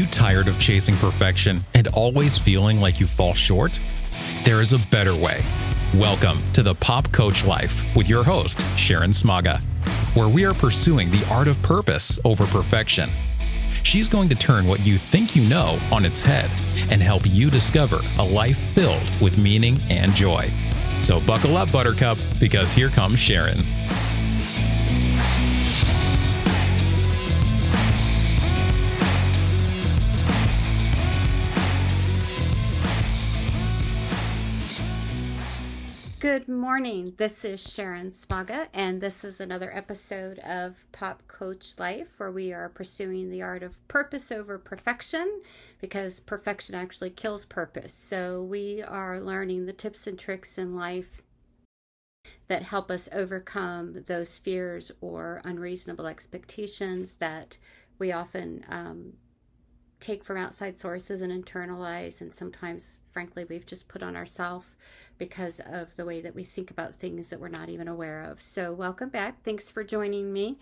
you tired of chasing perfection and always feeling like you fall short? There is a better way. Welcome to the Pop Coach Life with your host, Sharon Smaga, where we are pursuing the art of purpose over perfection. She's going to turn what you think you know on its head and help you discover a life filled with meaning and joy. So buckle up, Buttercup, because here comes Sharon. Good morning. This is Sharon Smaga, and this is another episode of Pop Coach Life where we are pursuing the art of purpose over perfection because perfection actually kills purpose. So, we are learning the tips and tricks in life that help us overcome those fears or unreasonable expectations that we often um, take from outside sources and internalize and sometimes frankly we've just put on ourselves because of the way that we think about things that we're not even aware of. So welcome back. Thanks for joining me.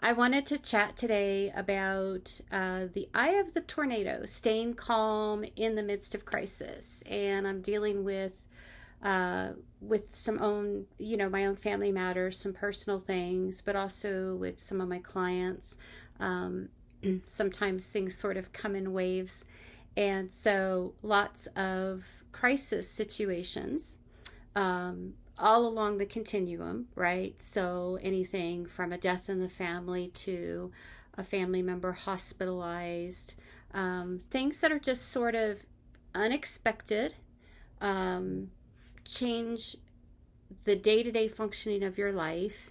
I wanted to chat today about uh, the eye of the tornado staying calm in the midst of crisis. And i'm dealing with uh, with some own, you know, my own family matters, some personal things, but also with some of my clients. Um, sometimes things sort of come in waves. And so lots of crisis situations um, all along the continuum, right? So anything from a death in the family to a family member hospitalized, um, things that are just sort of unexpected, um, change the day to day functioning of your life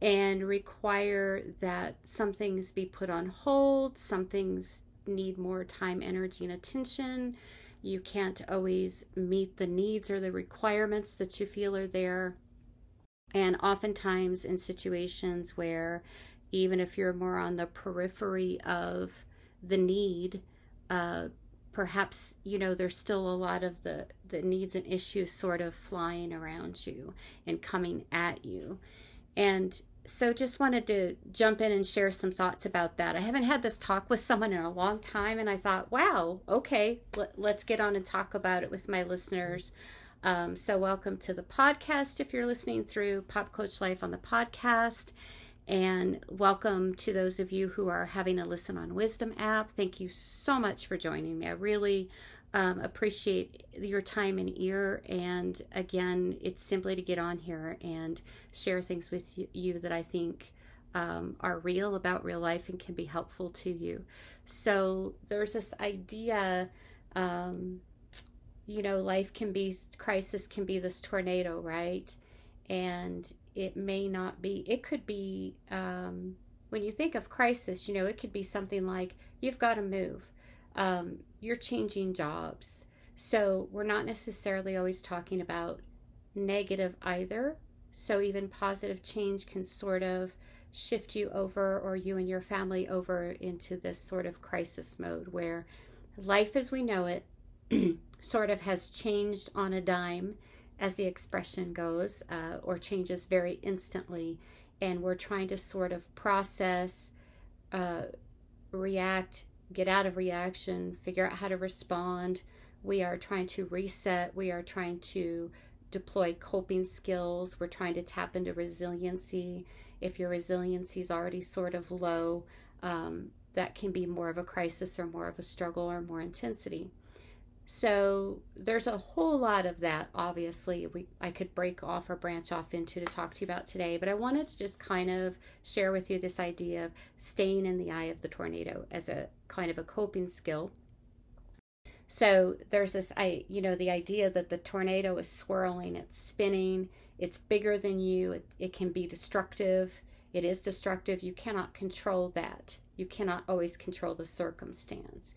and require that some things be put on hold, some things need more time, energy, and attention. You can't always meet the needs or the requirements that you feel are there. And oftentimes, in situations where even if you're more on the periphery of the need, uh, perhaps you know there's still a lot of the the needs and issues sort of flying around you and coming at you and so just wanted to jump in and share some thoughts about that. I haven't had this talk with someone in a long time, and I thought, wow, okay, let, us get on and talk about it with my listeners. Um, so, welcome to the podcast if you're listening through Pop Coach Life on the podcast. And welcome to those of you who are having a listen on Wisdom app. Thank you so much for joining me. I really um, appreciate your time and ear. And again, it's simply to get on here and share things with you, you that I think um, are real about real life and can be helpful to you. So there's this idea, um, you know, life can be, crisis can be this tornado, right? And it may not be, it could be, um, when you think of crisis, you know, it could be something like you've got to move um, you're changing jobs. So we're not necessarily always talking about negative either. So even positive change can sort of shift you over or you and your family over into this sort of crisis mode where life as we know it sort of has changed on a dime, as the expression goes, uh, or changes very instantly. And we're trying to sort of process, uh, react, get out of reaction, figure out how to respond. We are trying to reset. We are trying to deploy coping skills. We're trying to tap into resiliency. If your resiliency is already sort of low, um, that can be more of a crisis or more of a struggle or more intensity. So there's a whole lot of that. Obviously, we I could break off or branch off into to talk to you about today, but I wanted to just kind of share with you this idea of staying in the eye of the tornado as a kind of a coping skill. So there's this I you know the idea that the tornado is swirling, it's spinning, it's bigger than you, it, it can be destructive. It is destructive. You cannot control that. You cannot always control the circumstance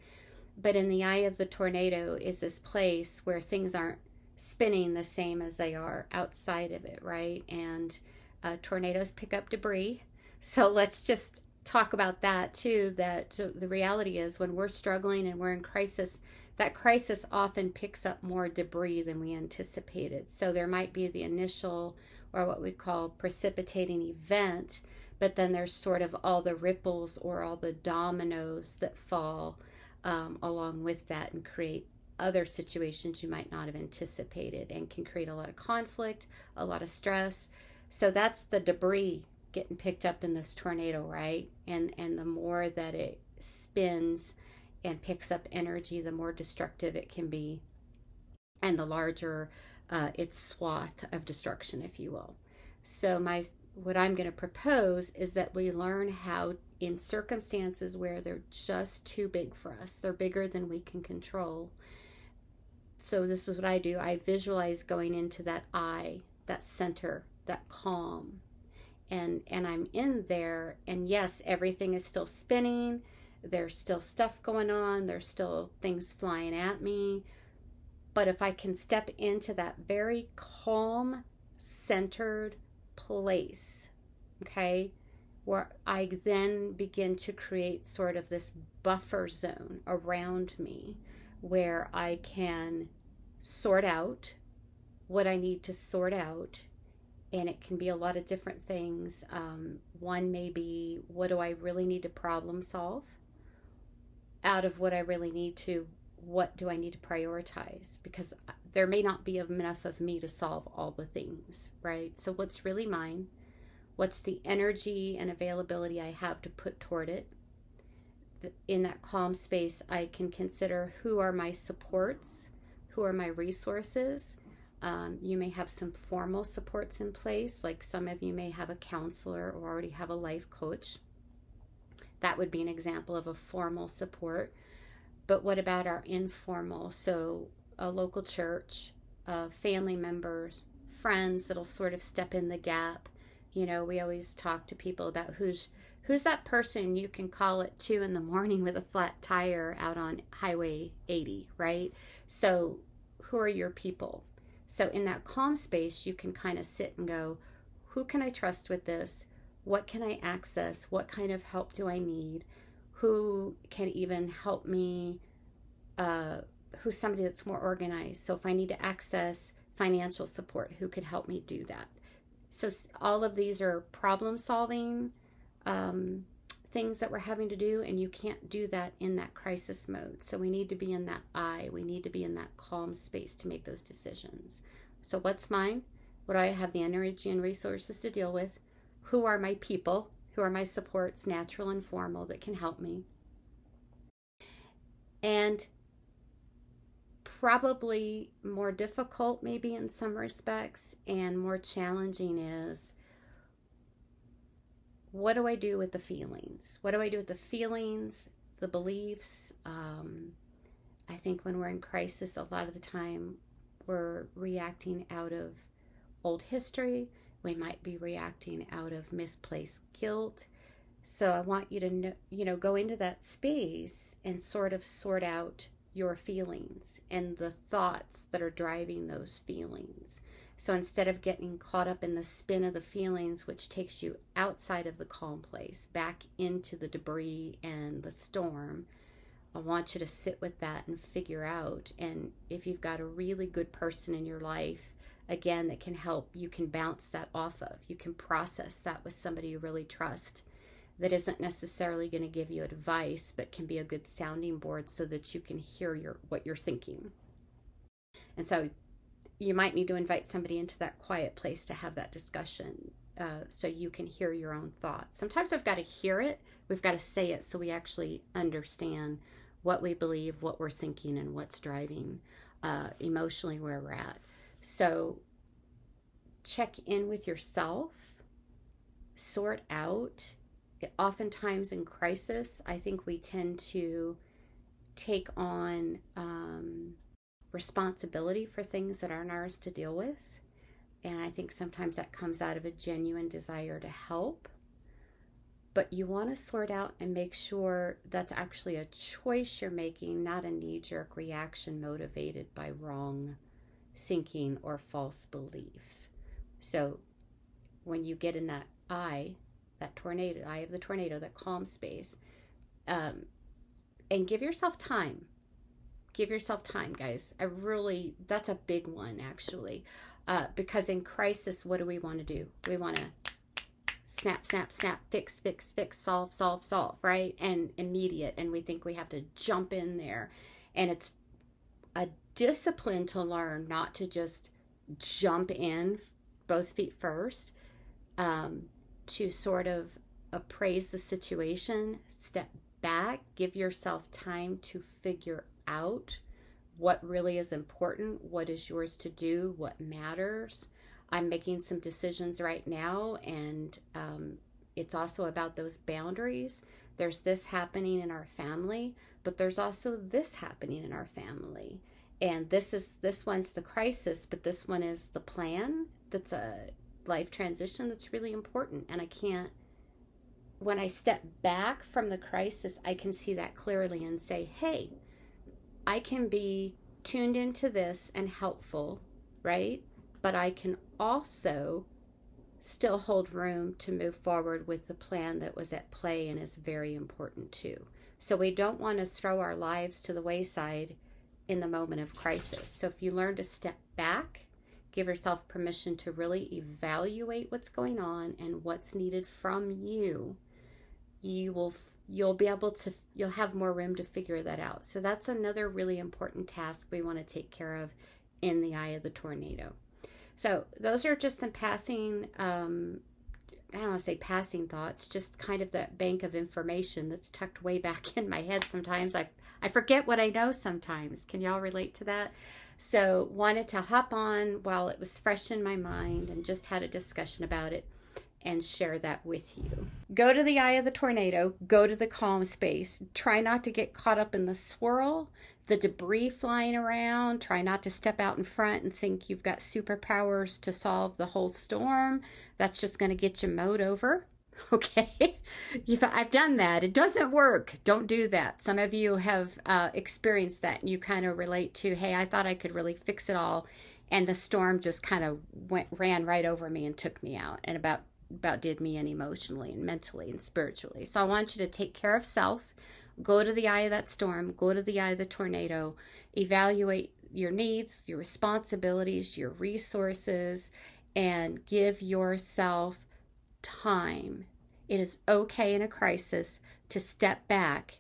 but in the eye of the tornado is this place where things aren't spinning the same as they are outside of it, right? And uh, tornadoes pick up debris. So let's just talk about that too. That the reality is when we're struggling and we're in crisis, that crisis often picks up more debris than we anticipated. So there might be the initial or what we call precipitating event, but then there's sort of all the ripples or all the dominoes that fall um, along with that and create other situations you might not have anticipated and can create a lot of conflict, a lot of stress. So that's the debris getting picked up in this tornado, right? And and the more that it spins and picks up energy, the more destructive it can be, and the larger uh, its swath of destruction, if you will. So my what I'm going to propose is that we learn how in circumstances where they're just too big for us, they're bigger than we can control. So this is what I do. I visualize going into that eye, that center, that calm. And and I'm in there and yes, everything is still spinning. There's still stuff going on. There's still things flying at me. But if I can step into that very calm, centered place, okay, where I then begin to create sort of this buffer zone around me where I can sort out what I need to sort out. And it can be a lot of different things. Um, one may be what do I really need to problem solve? Out of what I really need to, what do I need to prioritize? Because there may not be enough of me to solve all the things, right? So, what's really mine? What's the energy and availability I have to put toward it? In that calm space, I can consider who are my supports, who are my resources. Um, you may have some formal supports in place, like some of you may have a counselor or already have a life coach. That would be an example of a formal support. But what about our informal? So, a local church, uh, family members, friends that'll sort of step in the gap. You know, we always talk to people about who's who's that person you can call at two in the morning with a flat tire out on Highway 80, right? So, who are your people? So, in that calm space, you can kind of sit and go, who can I trust with this? What can I access? What kind of help do I need? Who can even help me uh, who's somebody that's more organized. So if I need to access financial support, who could help me do that? So all of these are problem solving um, things that we're having to do, and you can't do that in that crisis mode. So we need to be in that eye, we need to be in that calm space to make those decisions. So what's mine? What do I have the energy and resources to deal with? Who are my people? Who are my supports, natural and formal, that can help me? And probably more difficult, maybe in some respects, and more challenging is what do I do with the feelings? What do I do with the feelings, the beliefs? Um, I think when we're in crisis, a lot of the time we're reacting out of old history. We might be reacting out of misplaced guilt. So I want you to know, you know, go into that space and sort of sort out your feelings and the thoughts that are driving those feelings. So instead of getting caught up in the spin of the feelings, which takes you outside of the calm place, back into the debris and the storm, I want you to sit with that and figure out. And if you've got a really good person in your life, again, that can help, you can bounce that off of. You can process that with somebody you really trust that isn't necessarily going to give you advice but can be a good sounding board so that you can hear your what you're thinking. And so you might need to invite somebody into that quiet place to have that discussion uh, so you can hear your own thoughts. Sometimes i've got to hear it we've got to say it so we actually understand what we believe what we're thinking and what's driving uh, emotionally where we're at so check in with yourself sort out oftentimes in crisis, I think we tend to take on um, responsibility for things that aren't ours to deal with. And I think sometimes that comes out of a genuine desire to help. But you want to sort out and make sure that's actually a choice you're making, not a knee jerk reaction motivated by wrong thinking or false belief. So when you get in that eye that tornado, eye of the tornado, that calm space. Um, and give yourself time. Give yourself time, guys. I really, that's a big one, actually. Uh, because in crisis, what do we want to do? We want to snap, snap, snap, fix, fix, fix, solve, solve, solve, right? And immediate. And we think we have to jump in there. And it's a discipline to learn not to just jump in both feet first, um, to sort of appraise the situation, step back, give yourself time to figure out what really is important, what is yours to do, what matters. I'm making some decisions right now, and um, it's also about those boundaries. There's this happening in our family, but there's also this happening in our family. And this is this one's the crisis, but this one is the plan. That's a life transition that's really important. And I can't when I step back from the crisis, I can see that clearly and say, hey, I can be tuned into this and helpful, right? But I can also still hold room to move forward with the plan that was at play and is very important too. So we don't want to throw our lives to the wayside in the moment of crisis. So if you learn to step back, give yourself permission to really evaluate what's going on and what's needed from you, you will you'll be able to you'll have more room to figure that out. So that's another really important task we want to take care of in the eye of the tornado. So those are just some passing um, I don't want to say passing thoughts, just kind of that bank of information that's tucked way back in my head sometimes. I, I forget what I know sometimes. Can y'all relate to that? So, wanted to hop on while it was fresh in my mind and just had a discussion about it and share that with you. Go to the eye of the tornado, go to the calm space. Try not to get caught up in the swirl, the debris flying around. Try not to step out in front and think you've got superpowers to solve the whole storm. That's just going to get you mowed over. Okay, I've done that. It doesn't work. Don't do that. Some of you have uh, experienced that, and you kind of relate to, "Hey, I thought I could really fix it all, and the storm just kind of went ran right over me and took me out." And about about did me in emotionally and mentally and spiritually. So I want you to take care of self, go to the eye of that storm, go to the eye of the tornado, evaluate your needs, your responsibilities, your resources, and give yourself time. It is okay in a crisis to step back,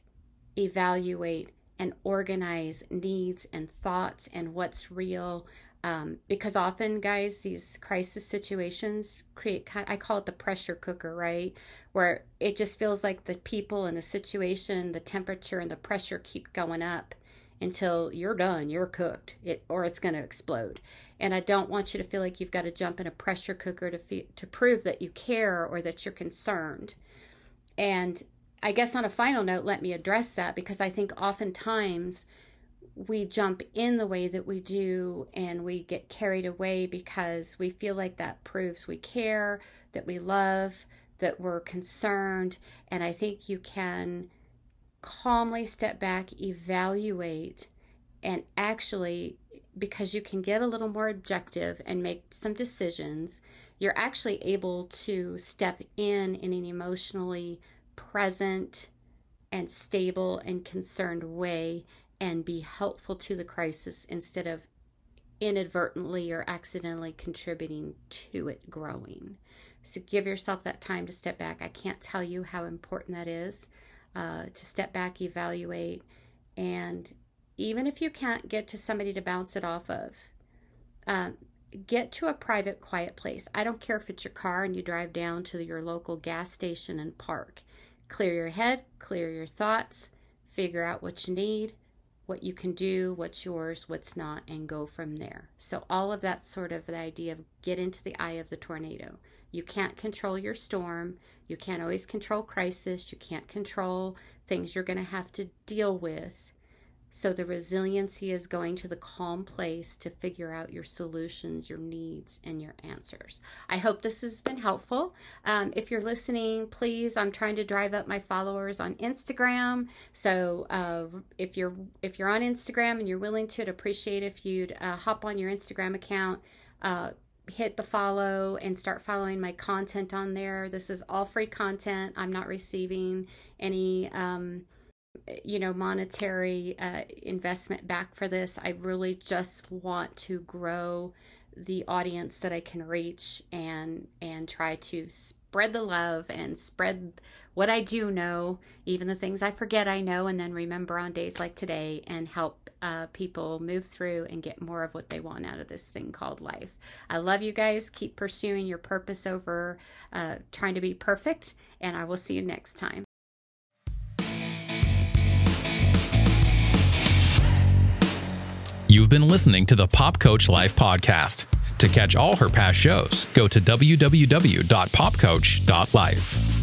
evaluate, and organize needs and thoughts and what's real um, because often guys these crisis situations create i call it the pressure cooker right? Where it just feels like the people and the situation the temperature and the pressure keep going up until you're done you're cooked it or it's going to explode. And i don't want you to feel like you've got to jump in a pressure cooker to fe- to prove that you care or that you're concerned. And i guess on a final note let me address that because i think oftentimes we jump in the way that we do and we get carried away because we feel like that proves we care, that we love, that we're concerned. And I think you can calmly step back, evaluate, and actually, because you can get a little more objective and make some decisions, you're actually able to step in in an emotionally present and stable and concerned way and be helpful to the crisis instead of inadvertently or accidentally contributing to it growing. So give yourself that time to step back. I can't tell you how important that is uh, to step back, evaluate, and even if you can't get to somebody to bounce it off of, um, get to a private, quiet place. I don't care if it's your car and you drive down to your local gas station and park. Clear your head, clear your thoughts, figure out what you need, what you can do, what's yours, what's not, and go from there. So, all of that sort of the idea of get into the eye of the tornado. You can't control your storm. You can't always control crisis. You can't control things you're going to have to deal with. So the resiliency is going to the calm place to figure out your solutions, your needs, and your answers. I hope this has been helpful. Um, if you're listening, please, I'm trying to drive up my followers on Instagram. So uh, if you're if you're on Instagram and you're willing to, I'd appreciate if you'd uh, hop on your Instagram account. Uh, hit the follow and start following my content on there. This is all free content. I'm not receiving any um, you know monetary uh, investment back for this i really just want to grow the audience that i can reach and and try to spread the love and spread what I do know, even the things I forget I know, and then remember on days like today and help uh, people move through and get more of what they want out of this thing called life. I love you guys. Keep pursuing your purpose over uh, trying to be perfect, and I will see you next time. You've been listening to the Pop Coach Life podcast. To catch all her past shows, go to www.popcoach.life.